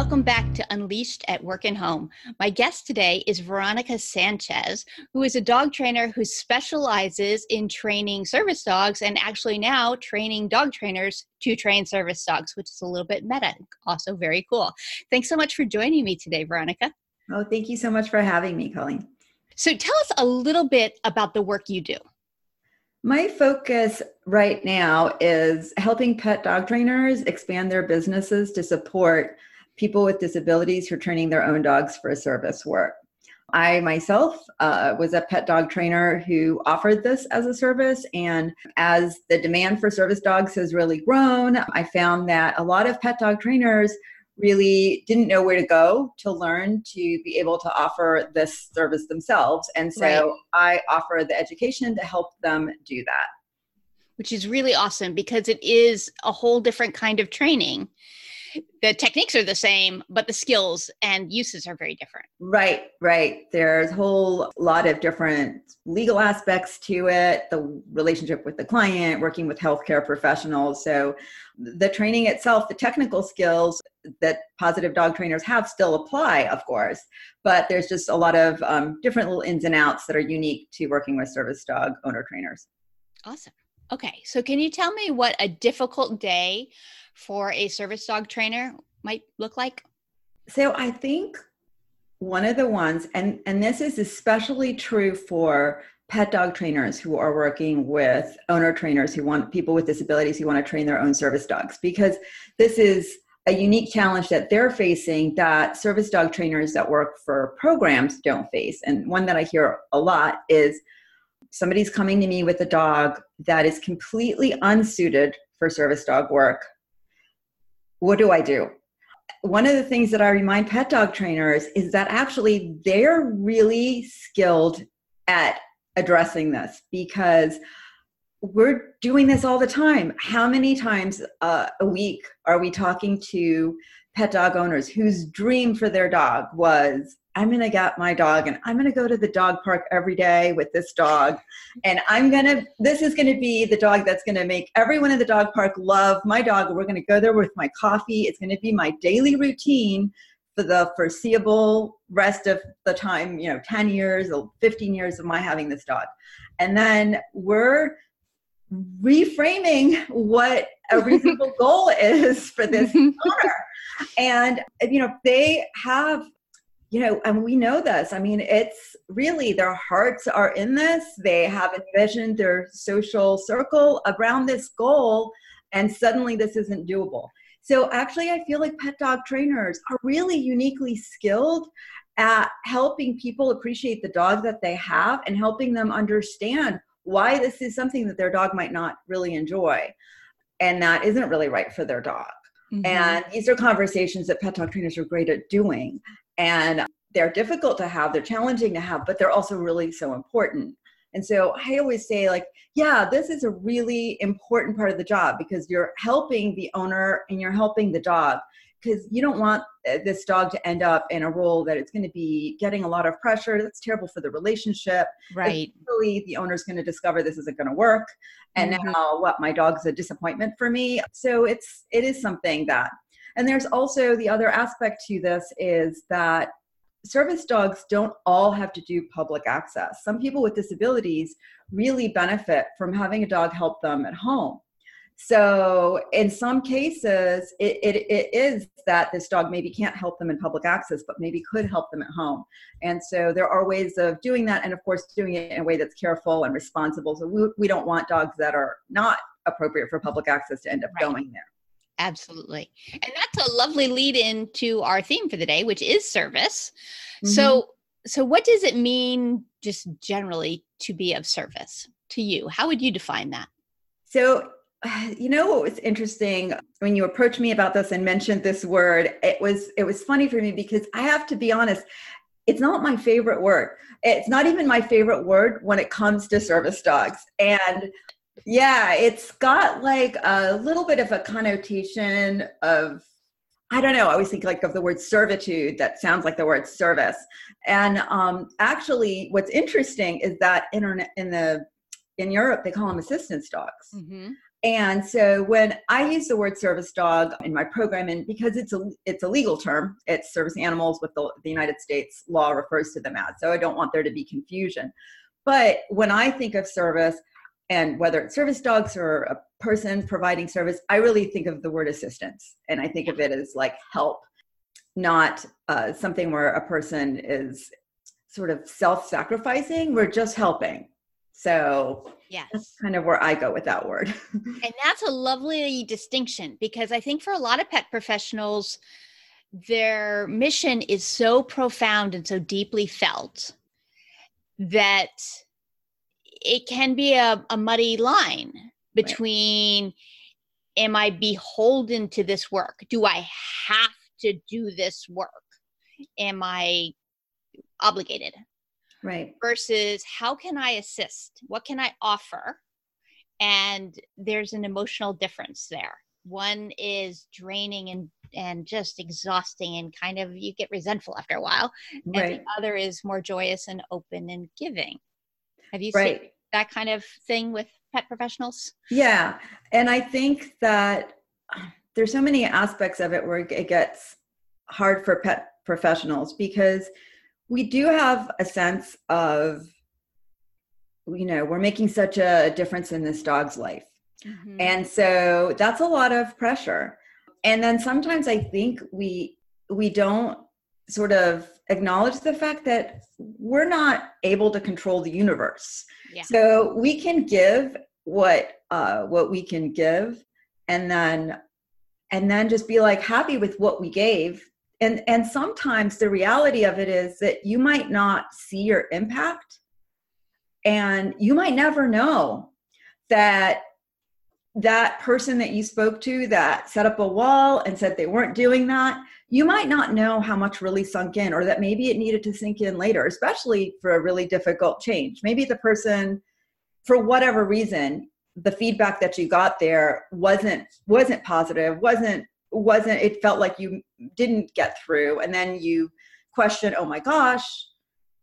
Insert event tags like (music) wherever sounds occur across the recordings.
Welcome back to Unleashed at Work and Home. My guest today is Veronica Sanchez, who is a dog trainer who specializes in training service dogs and actually now training dog trainers to train service dogs, which is a little bit meta, also very cool. Thanks so much for joining me today, Veronica. Oh, thank you so much for having me, Colleen. So tell us a little bit about the work you do. My focus right now is helping pet dog trainers expand their businesses to support people with disabilities who are training their own dogs for service work. I myself uh, was a pet dog trainer who offered this as a service. And as the demand for service dogs has really grown, I found that a lot of pet dog trainers really didn't know where to go to learn to be able to offer this service themselves. And so right. I offer the education to help them do that. Which is really awesome because it is a whole different kind of training the techniques are the same, but the skills and uses are very different. Right, right. There's a whole lot of different legal aspects to it, the relationship with the client, working with healthcare professionals. So the training itself, the technical skills that positive dog trainers have still apply, of course, but there's just a lot of um, different little ins and outs that are unique to working with service dog owner trainers. Awesome. Okay, so can you tell me what a difficult day for a service dog trainer might look like? So I think one of the ones, and, and this is especially true for pet dog trainers who are working with owner trainers who want people with disabilities who want to train their own service dogs, because this is a unique challenge that they're facing that service dog trainers that work for programs don't face. And one that I hear a lot is somebody's coming to me with a dog that is completely unsuited for service dog work what do I do? One of the things that I remind pet dog trainers is that actually they're really skilled at addressing this because we're doing this all the time. How many times uh, a week are we talking to pet dog owners whose dream for their dog was I'm going to get my dog and I'm going to go to the dog park every day with this dog. And I'm going to, this is going to be the dog that's going to make everyone in the dog park love my dog. We're going to go there with my coffee. It's going to be my daily routine for the foreseeable rest of the time, you know, 10 years or 15 years of my having this dog. And then we're reframing what a (laughs) reasonable goal is for this (laughs) owner. And, you know, they have you know, and we know this. I mean, it's really their hearts are in this. They have envisioned their social circle around this goal, and suddenly this isn't doable. So, actually, I feel like pet dog trainers are really uniquely skilled at helping people appreciate the dog that they have and helping them understand why this is something that their dog might not really enjoy and that isn't really right for their dog. Mm-hmm. And these are conversations that pet dog trainers are great at doing. And they're difficult to have, they're challenging to have, but they're also really so important. And so I always say, like, yeah, this is a really important part of the job because you're helping the owner and you're helping the dog because you don't want uh, this dog to end up in a role that it's going to be getting a lot of pressure. That's terrible for the relationship. Right. Really, the owner's going to discover this isn't going to work, and mm-hmm. now what? My dog's a disappointment for me. So it's it is something that. And there's also the other aspect to this is that service dogs don't all have to do public access. Some people with disabilities really benefit from having a dog help them at home. So, in some cases, it, it, it is that this dog maybe can't help them in public access, but maybe could help them at home. And so, there are ways of doing that, and of course, doing it in a way that's careful and responsible. So, we, we don't want dogs that are not appropriate for public access to end up right. going there. Absolutely. And that's a lovely lead in to our theme for the day, which is service. Mm-hmm. So so what does it mean just generally to be of service to you? How would you define that? So (sighs) you know what was interesting when you approached me about this and mentioned this word it was it was funny for me because i have to be honest it's not my favorite word it's not even my favorite word when it comes to service dogs and yeah, it's got like a little bit of a connotation of I don't know. I always think like of the word servitude that sounds like the word service. And um, actually, what's interesting is that internet in the in Europe they call them assistance dogs. Mm-hmm. And so when I use the word service dog in my program, and because it's a it's a legal term, it's service animals what the, the United States law refers to them as. So I don't want there to be confusion. But when I think of service, and whether it's service dogs or a person providing service, I really think of the word assistance, and I think of it as like help, not uh, something where a person is sort of self-sacrificing. We're just helping. So yes. that's kind of where I go with that word. (laughs) and that's a lovely distinction because I think for a lot of pet professionals, their mission is so profound and so deeply felt that it can be a, a muddy line between right. am I beholden to this work? Do I have to do this work? Am I obligated? Right. versus how can i assist? What can i offer? And there's an emotional difference there. One is draining and and just exhausting and kind of you get resentful after a while right. and the other is more joyous and open and giving. Have you right. seen that kind of thing with pet professionals? Yeah and i think that (sighs) there's so many aspects of it where it gets hard for pet professionals because we do have a sense of you know we're making such a difference in this dog's life mm-hmm. and so that's a lot of pressure and then sometimes i think we we don't sort of acknowledge the fact that we're not able to control the universe yeah. so we can give what uh what we can give and then and then just be like happy with what we gave and and sometimes the reality of it is that you might not see your impact and you might never know that that person that you spoke to that set up a wall and said they weren't doing that you might not know how much really sunk in or that maybe it needed to sink in later especially for a really difficult change. Maybe the person for whatever reason the feedback that you got there wasn't wasn't positive wasn't wasn't it felt like you didn't get through and then you question oh my gosh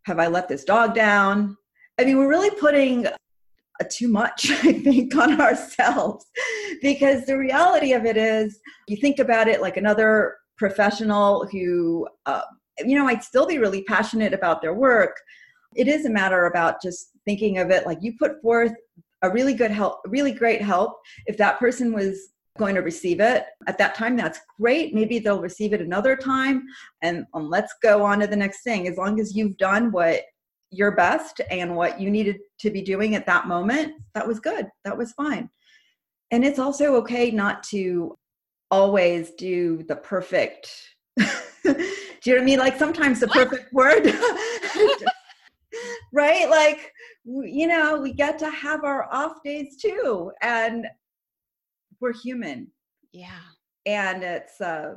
have i let this dog down? I mean we're really putting too much (laughs) i think on ourselves because the reality of it is you think about it like another professional who uh, you know might still be really passionate about their work it is a matter about just thinking of it like you put forth a really good help really great help. If that person was going to receive it at that time that's great. Maybe they'll receive it another time and um, let's go on to the next thing. As long as you've done what your best and what you needed to be doing at that moment that was good. That was fine. And it's also okay not to always do the perfect (laughs) do you know what i mean? Like sometimes the what? perfect word (laughs) right? Like you know we get to have our off days too and we're human. Yeah. And it's uh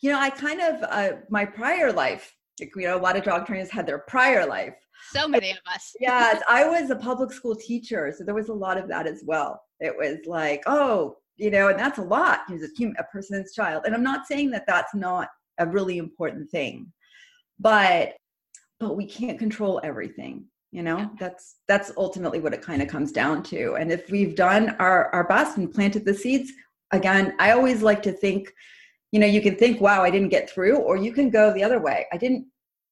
you know, I kind of uh my prior life, you know, a lot of dog trainers had their prior life. So many of us. yes, (laughs) I was a public school teacher, so there was a lot of that as well. It was like, oh, you know, and that's a lot. He's a, human, a person's child, and I'm not saying that that's not a really important thing, but but we can't control everything you know yeah. that's that's ultimately what it kind of comes down to. And if we've done our our best and planted the seeds again i always like to think you know you can think wow i didn't get through or you can go the other way. I didn't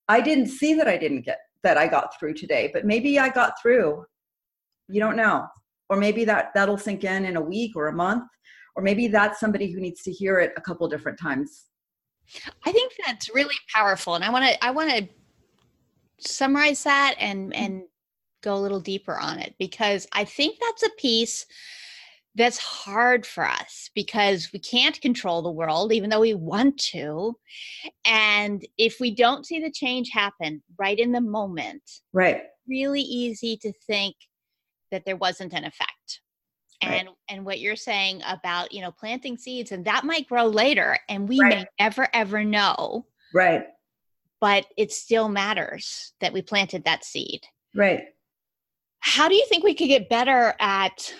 i didn't see that i didn't get that i got through today but maybe i got through. You don't know. Or maybe that that'll sink in in a week or a month. Or maybe that's somebody who needs to hear it a couple different times. I think that's really powerful and i want to i want to summarize that and mm-hmm. and go a little deeper on it because I think that's a piece that's hard for us because we can't control the world even though we want to and if we don't see the change happen right in the moment right really easy to think that there wasn't an effect and right. and what you're saying about you know planting seeds and that might grow later and we right. may never ever know right but it still matters that we planted that seed. Right. How do you think we could get better at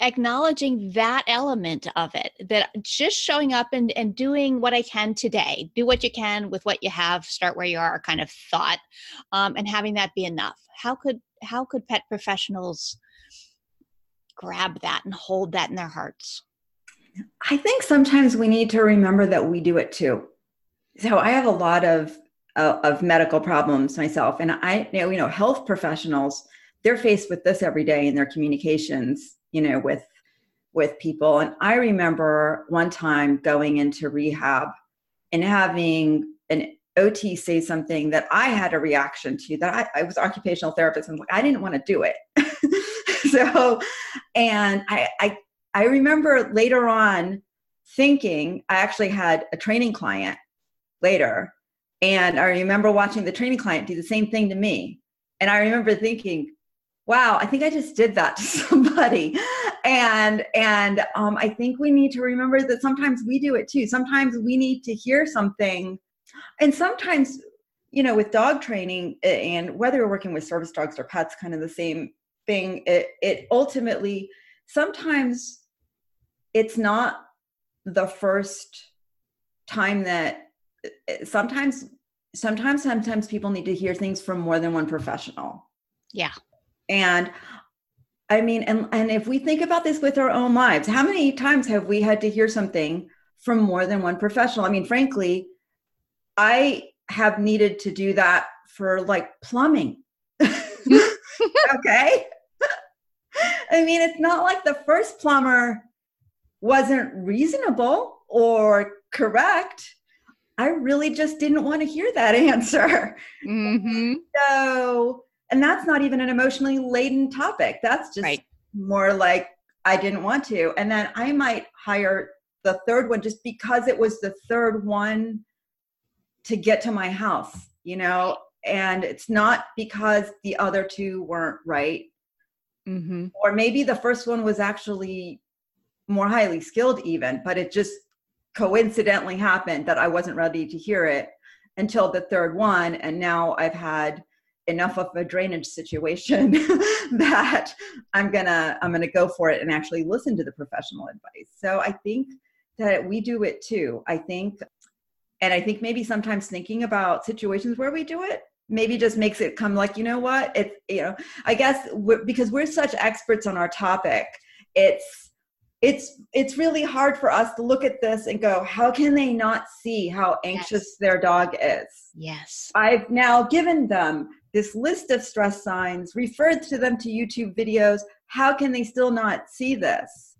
acknowledging that element of it that just showing up and, and doing what i can today do what you can with what you have start where you are kind of thought um, and having that be enough how could how could pet professionals grab that and hold that in their hearts? I think sometimes we need to remember that we do it too. So I have a lot of uh, of medical problems myself, and I you know, you know health professionals they're faced with this every day in their communications, you know, with with people. And I remember one time going into rehab and having an OT say something that I had a reaction to that I, I was occupational therapist and I didn't want to do it. (laughs) so and I, I I remember later on thinking I actually had a training client later and I remember watching the training client do the same thing to me. And I remember thinking, wow, I think I just did that to (laughs) somebody. And and um, I think we need to remember that sometimes we do it too. Sometimes we need to hear something. And sometimes, you know, with dog training and whether you're working with service dogs or pets, kind of the same thing, it, it ultimately sometimes it's not the first time that Eh, sometimes sometimes sometimes people need to hear things from more than one professional. Yeah. And i mean and and if we think about this with our own lives how many times have we had to hear something from more than one professional? I mean frankly i have needed to do that for like plumbing. (laughs) Okay? I mean it's not like the first plumber wasn't reasonable or correct I really just didn't want to hear that (laughs) answer. Mm-hmm. (laughs) So, and that's not even an emotionally laden topic. That's just right. more like I didn't want to. And then I might hire the third one just because it was the third one to get to my house, you know? And it's not because the other two weren't right. Mm-hmm. Or maybe the first one was actually more highly skilled, even, but it just coincidentally happened that I wasn't ready to hear it until the third one. And now I've had enough of a drainage situation (laughs) that I'm gonna I'm gonna go for it and actually listen to the professional advice. So I think that we do it too. I think and I think maybe sometimes thinking about situations where we do it maybe just makes it come like you know what it's you know I guess we're, because we're such experts on our topic it's it's it's really hard for us to look at this and go how can they not see how anxious yes. their dog is? Yes. I've now given them this list of stress signs referred to them to youtube videos. How can they still not see this?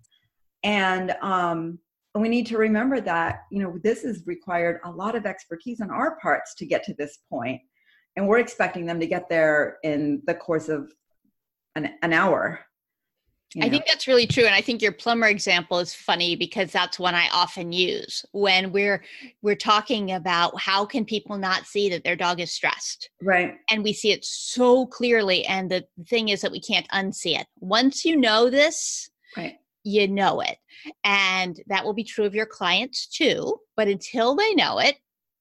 And um we need to remember that you know this has required a lot of expertise on our parts to get to this point and we're expecting them to get there in the course of an, an hour I think that's really true. And I think your plumber example is funny because that's one I often use when we're we're talking about how can people not see that their dog is stressed. Right. And we see it so clearly. And the thing is that we can't unsee it. Once you know this, right. you know it. And that will be true of your clients too. But until they know it,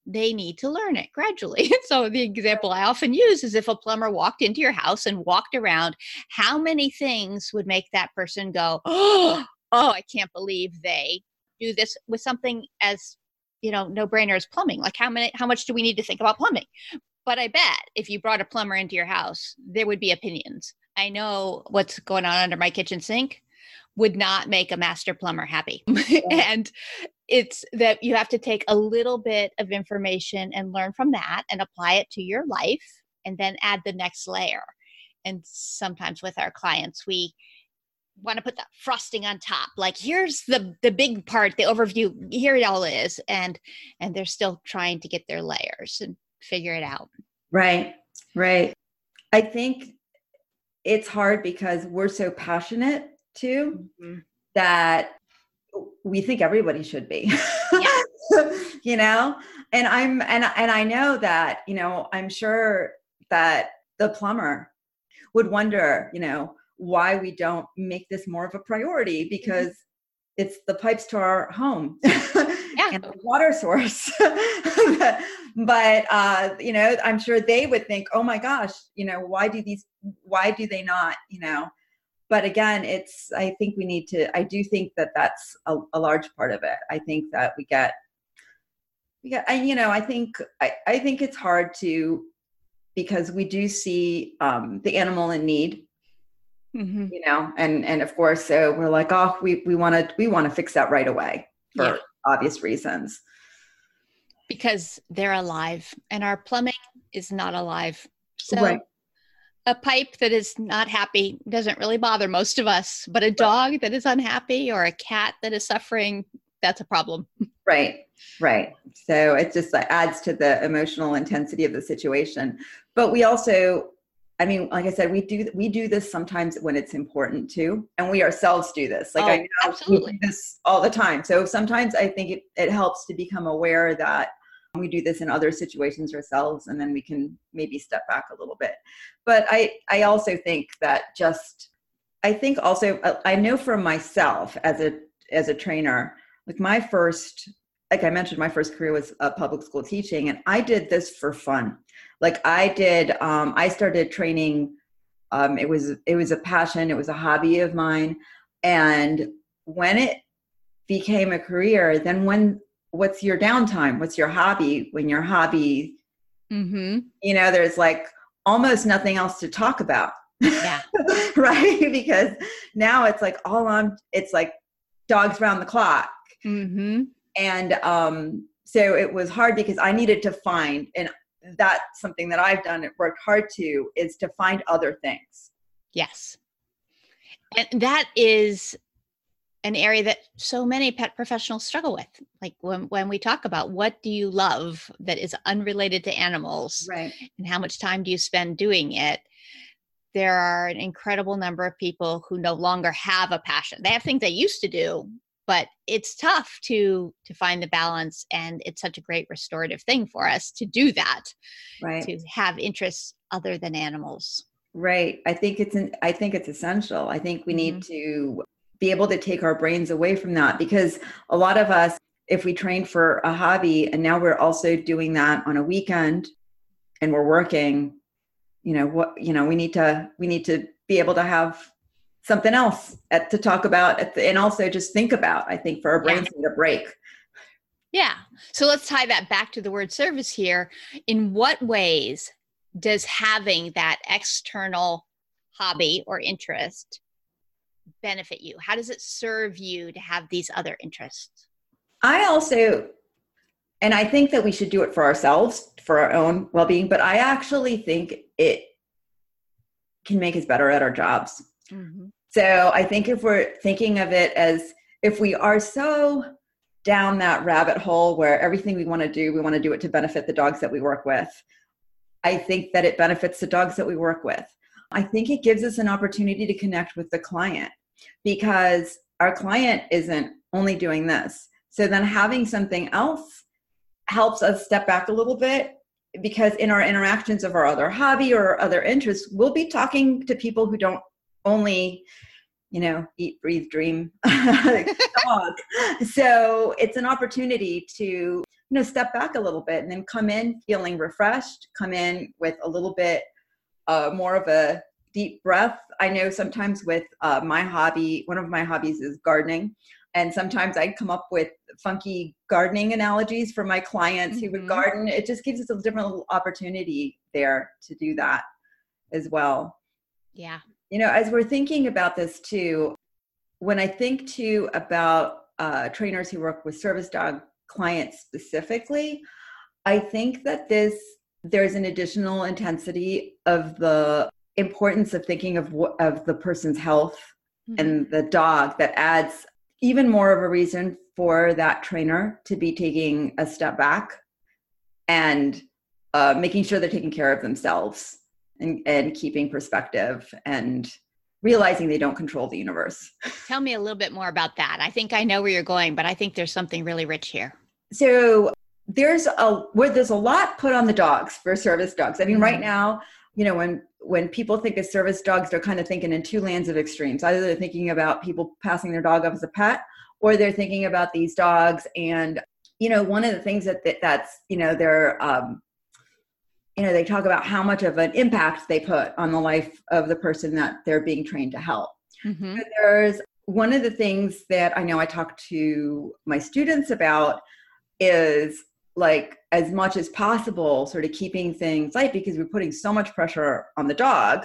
they need to learn it gradually. (laughs) so the example I often use is if a plumber walked into your house and walked around, how many things would make that person go, "Oh, oh, I can't believe they do this with something as, you know, no-brainer as plumbing. Like how many how much do we need to think about plumbing?" But I bet if you brought a plumber into your house, there would be opinions. I know what's going on under my kitchen sink would not make a master plumber happy. (laughs) and it's that you have to take a little bit of information and learn from that and apply it to your life and then add the next layer. And sometimes with our clients, we want to put the frosting on top like here's the the big part the overview here it all is and and they're still trying to get their layers and figure it out right right i think it's hard because we're so passionate too mm-hmm. that we think everybody should be yeah. (laughs) you know and i'm and and i know that you know i'm sure that the plumber would wonder you know why we don't make this more of a priority mm-hmm. because mm-hmm. it's the pipes to our home (laughs) yeah. and the water source (laughs) but uh you know i'm sure they would think oh my gosh you know why do these why do they not you know but again it's i think we need to i do think that that's a, a large part of it i think that we get we get I, you know i think I, I think it's hard to because we do see um, the animal in need mm-hmm. you know and and of course so we're like oh we we want to we want to fix that right away for yeah. obvious reasons because they're alive and our plumbing is not alive so right. A pipe that is not happy doesn't really bother most of us but a dog that is unhappy or a cat that is suffering that's a problem right right so it just adds to the emotional intensity of the situation but we also I mean, like I said, we do we do this sometimes when it's important too, and we ourselves do this. Like oh, I know absolutely. this all the time. So sometimes I think it, it helps to become aware that we do this in other situations ourselves, and then we can maybe step back a little bit. But I I also think that just I think also uh, I know for myself as a as a trainer, like my first like I mentioned, my first career was uh, public school teaching, and I did this for fun like i did um, i started training um, it was it was a passion it was a hobby of mine and when it became a career then when what's your downtime what's your hobby when your hobby mm-hmm. you know there's like almost nothing else to talk about yeah (laughs) right because now it's like all on it's like dogs round the clock mm-hmm. and um so it was hard because i needed to find and that's something that I've done, it worked hard to, is to find other things. Yes. And that is an area that so many pet professionals struggle with. Like when, when we talk about what do you love that is unrelated to animals, right? And how much time do you spend doing it? There are an incredible number of people who no longer have a passion. They have things they used to do, but it's tough to to find the balance and it's such a great restorative thing for us to do that right to have interests other than animals right i think it's an, i think it's essential i think we mm-hmm. need to be able to take our brains away from that. Because a lot of us if we train for a hobby and now we're also doing that on a weekend and we're working you know what you know we need to we need to be able to have something else at, to talk about the, and also just think about i think for our brains yeah. need a break. Yeah. So let's tie that back to the word service here. In what ways does having that external hobby or interest benefit you how does it serve you to have these other interests i also and i think that we should do it for ourselves for our own well-being but i actually think it can make us better at our jobs Mm-hmm. So I think if we're thinking of it as if we are so down that rabbit hole where everything we want to do, we want to do it to benefit the dogs that we work with, I think that it benefits the dogs that we work with. I think it gives us an opportunity to connect with the client because our client isn't only doing this. So then having something else helps us step back a little bit because in our interactions of our other hobby or other interests, we'll be talking to people who don't only you know eat breathe dream (laughs) so it's an opportunity to you know step back a little bit and then come in feeling refreshed come in with a little bit uh, more of a deep breath i know sometimes with uh, my hobby one of my hobbies is gardening and sometimes I'd come up with funky gardening analogies for my clients mm-hmm. who would mm-hmm. garden it just gives us a different opportunity there to do that as well yeah you know, as we're thinking about this too, when I think too about uh, trainers who work with service dog clients specifically, I think that this there's an additional intensity of the importance of thinking of of the person's health mm-hmm. and the dog that adds even more of a reason for that trainer to be taking a step back and uh, making sure they're taking care of themselves and, and keeping perspective and realizing they don't control the universe. (laughs) Tell me a little bit more about that. I think I know where you're going, but I think there's something really rich here. So there's a where there's a lot put on the dogs for service dogs. I mean, mm-hmm. right now, you know, when when people think of service dogs, they're kind of thinking in two lands of extremes. Either they're thinking about people passing their dog up as a pet, or they're thinking about these dogs and you know one of the things that, that that's you know they're um, you know they talk about how much of an impact they put on the life of the person that they're being trained to help mm-hmm. there's one of the things that i know i talk to my students about is like as much as possible sort of keeping things light because we're putting so much pressure on the dog.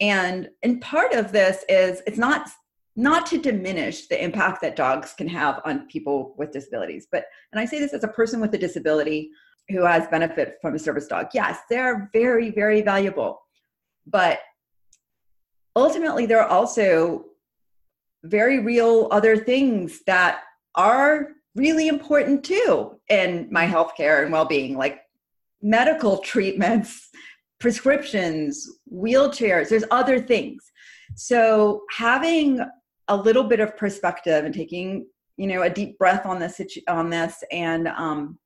And and part of this is it's not not to diminish the impact that dogs can have on people with disabilities but and i say this as a person with a disability who has benefit from a service dog yes they're very very valuable. But ultimately there are also very real other things that are really important too in my healthcare and well-being like medical treatments (laughs) prescriptions wheelchairs there's other things. So having a little bit of perspective and taking you know a deep breath on this on this and um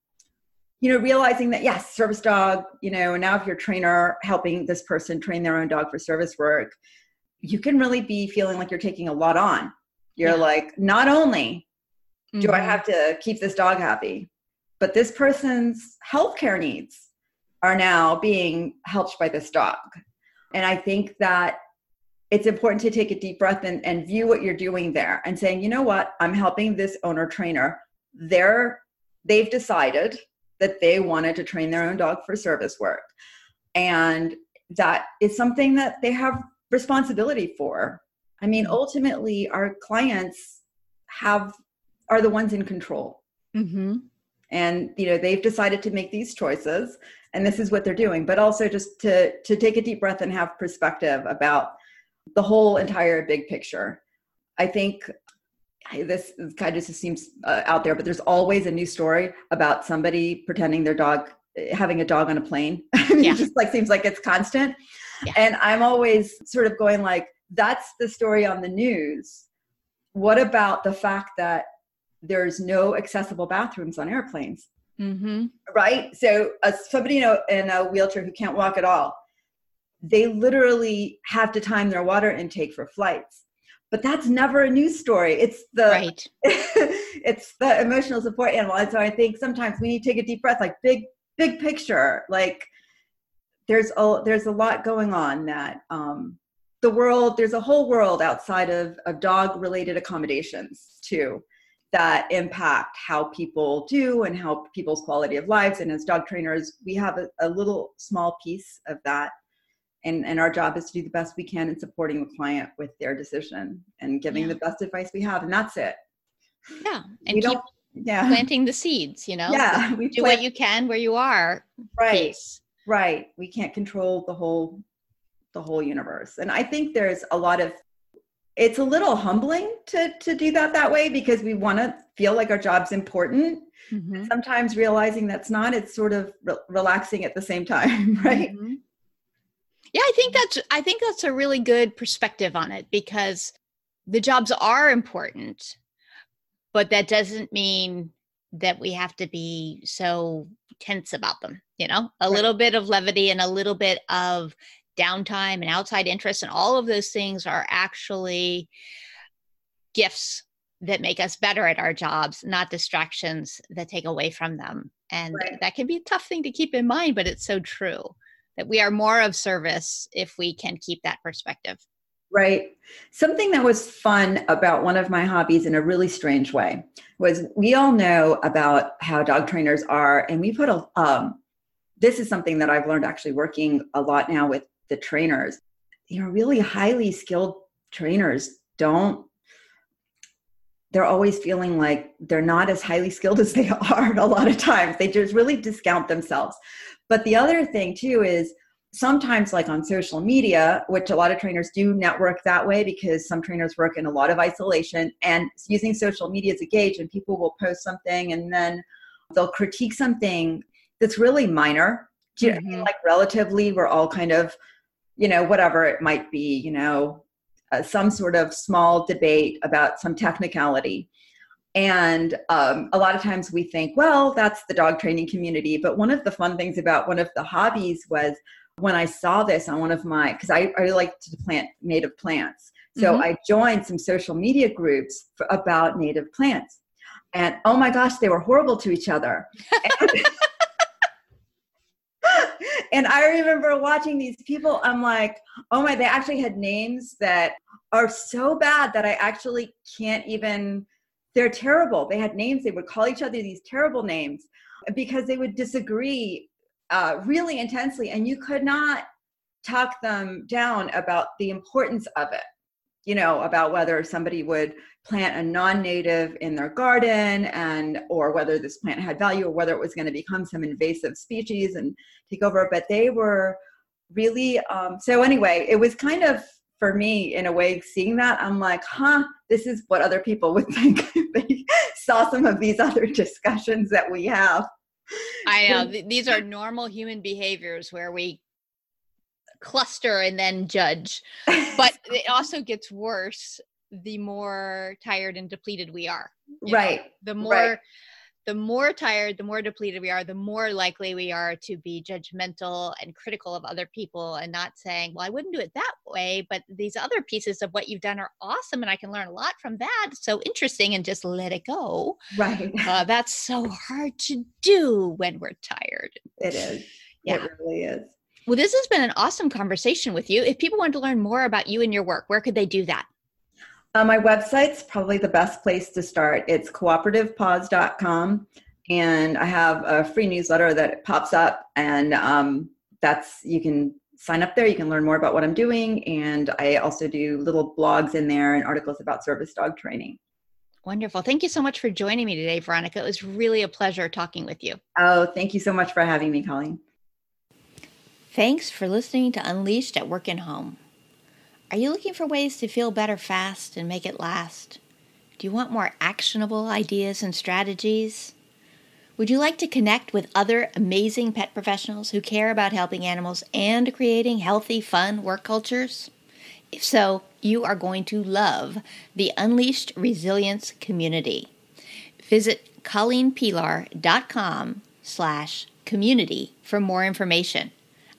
you know realizing that yes service dog you know now if you're a trainer helping this person train their own dog for service work you can really be feeling like you're taking a lot on. You're yeah. like not only do mm-hmm. i have to keep this dog happy? But this person's healthcare needs are now being helped by this dog. And i think that it's important to take a deep breath and, and view what you're doing there and saying you know what? I'm helping this owner trainer. They're they've decided that they wanted to train their own dog for service work. And that is something that they have responsibility for. I mean mm-hmm. ultimately our clients have are the ones in control mm-hmm. and you know they've decided to make these choices and this is what they're doing but also just to to take a deep breath and have perspective about the whole entire big picture i think this kind of just seems uh, out there but there's always a new story about somebody pretending their dog having a dog on a plane (laughs) yeah. it just like seems like it's constant yeah. And I'm always sort of going like, that's the story on the news. What about the fact that there's no accessible bathrooms on airplanes? Mm-hmm. Right? So uh, somebody in a, in a wheelchair who can't walk at all, they literally have to time their water intake for flights but that's never a news story it's the right (laughs) it's the emotional support animal and so i think sometimes we need to take a deep breath like big big picture like there's a there's a lot going on that um, the world there's a whole world outside of, of dog related accommodations too that impact how people do and how people's quality of lives. And as dog trainers we have a, a little small piece of that. And and our job is to do the best we can in supporting the client with their decision and giving yeah. the best advice we have and that's it. Yeah (laughs) and we keep yeah. planting the seeds you know? Yeah we do plant- what you can where you are. Right. Peace. Right. We can't control the whole the whole universe. And i think there's a lot of it's a little humbling to to do that that way because we want to feel like our job's important mm-hmm. sometimes realizing that's not it's sort of re- relaxing at the same time (laughs) right mm-hmm. yeah i think that's i think that's a really good perspective on it because the jobs are important but that doesn't mean that we have to be so tense about them you know a right. little bit of levity and a little bit of downtime and outside interest and all of those things are actually gifts that make us better at our jobs not distractions that take away from them and right. that can be a tough thing to keep in mind but it's so true that we are more of service if we can keep that perspective Right. Something that was fun about one of my hobbies in a really strange way was we all know about how dog trainers are, and we put a, um, this is something that I've learned actually working a lot now with the trainers. You know, really highly skilled trainers don't they're always feeling like they're not as highly skilled as they (laughs) are a lot of times. They just really discount themselves. But the other thing too is sometimes like on social media which a lot of trainers do network that way because some trainers work in a lot of isolation and using social media as a gauge and people will post something and then they'll critique something that's really minor mm-hmm. like relatively we're all kind of you know whatever it might be you know uh, some sort of small debate about some technicality and um, a lot of times we think well that's the dog training community but one of the fun things about one of the hobbies was when I saw this on one of my, because I, I like to plant native plants. So mm-hmm. I joined some social media groups for, about native plants. And oh my gosh, they were horrible to each other. and, (laughs) (laughs) and I remember watching these people, I'm like, oh my, they actually had names that are so bad that I actually can't even, they're terrible. They had names, they would call each other these terrible names because they would disagree uh, really intensely and you could not talk them down about the importance of it you know about whether somebody would plant a non-native in their garden and or whether this plant had value or whether it was going to become some invasive species and take over. But they were really um, so anyway it was kind of for me in a way seeing that i'm like huh this is what other people would (laughs) think. If they saw some of these other discussions that we have. I know. These are normal human behaviors where we cluster and then judge. But (laughs) it also gets worse the more tired and depleted we are. Right. Know? The more right. the more tired, the more depleted we are, the more likely we are to be judgmental and critical of other people and not saying, well, I wouldn't do it that way, but these other pieces of what you've done are awesome and I can learn a lot from that. so interesting and just let it go. Right. Uh, that's so hard to do when we're tired. It is. Yeah. It really is. Well, this has been an awesome conversation with you. If people want to learn more about you and your work, where could they do that? Uh, my website's probably the best place to start. It's cooperativepaws.com. And I have a free newsletter that pops up, and um, that's you can sign up there. You can learn more about what I'm doing. And I also do little blogs in there and articles about service dog training. Wonderful. Thank you so much for joining me today, Veronica. It was really a pleasure talking with you. Oh, thank you so much for having me, Colleen. Thanks for listening to Unleashed at Work and Home. Are you looking for ways to feel better fast and make it last? Do you want more actionable ideas and strategies? Would you like to connect with other amazing pet professionals who care about helping animals and creating healthy, fun work cultures? If so, you are going to love the Unleashed Resilience community. Visit ColleenPelar.com slash community for more information.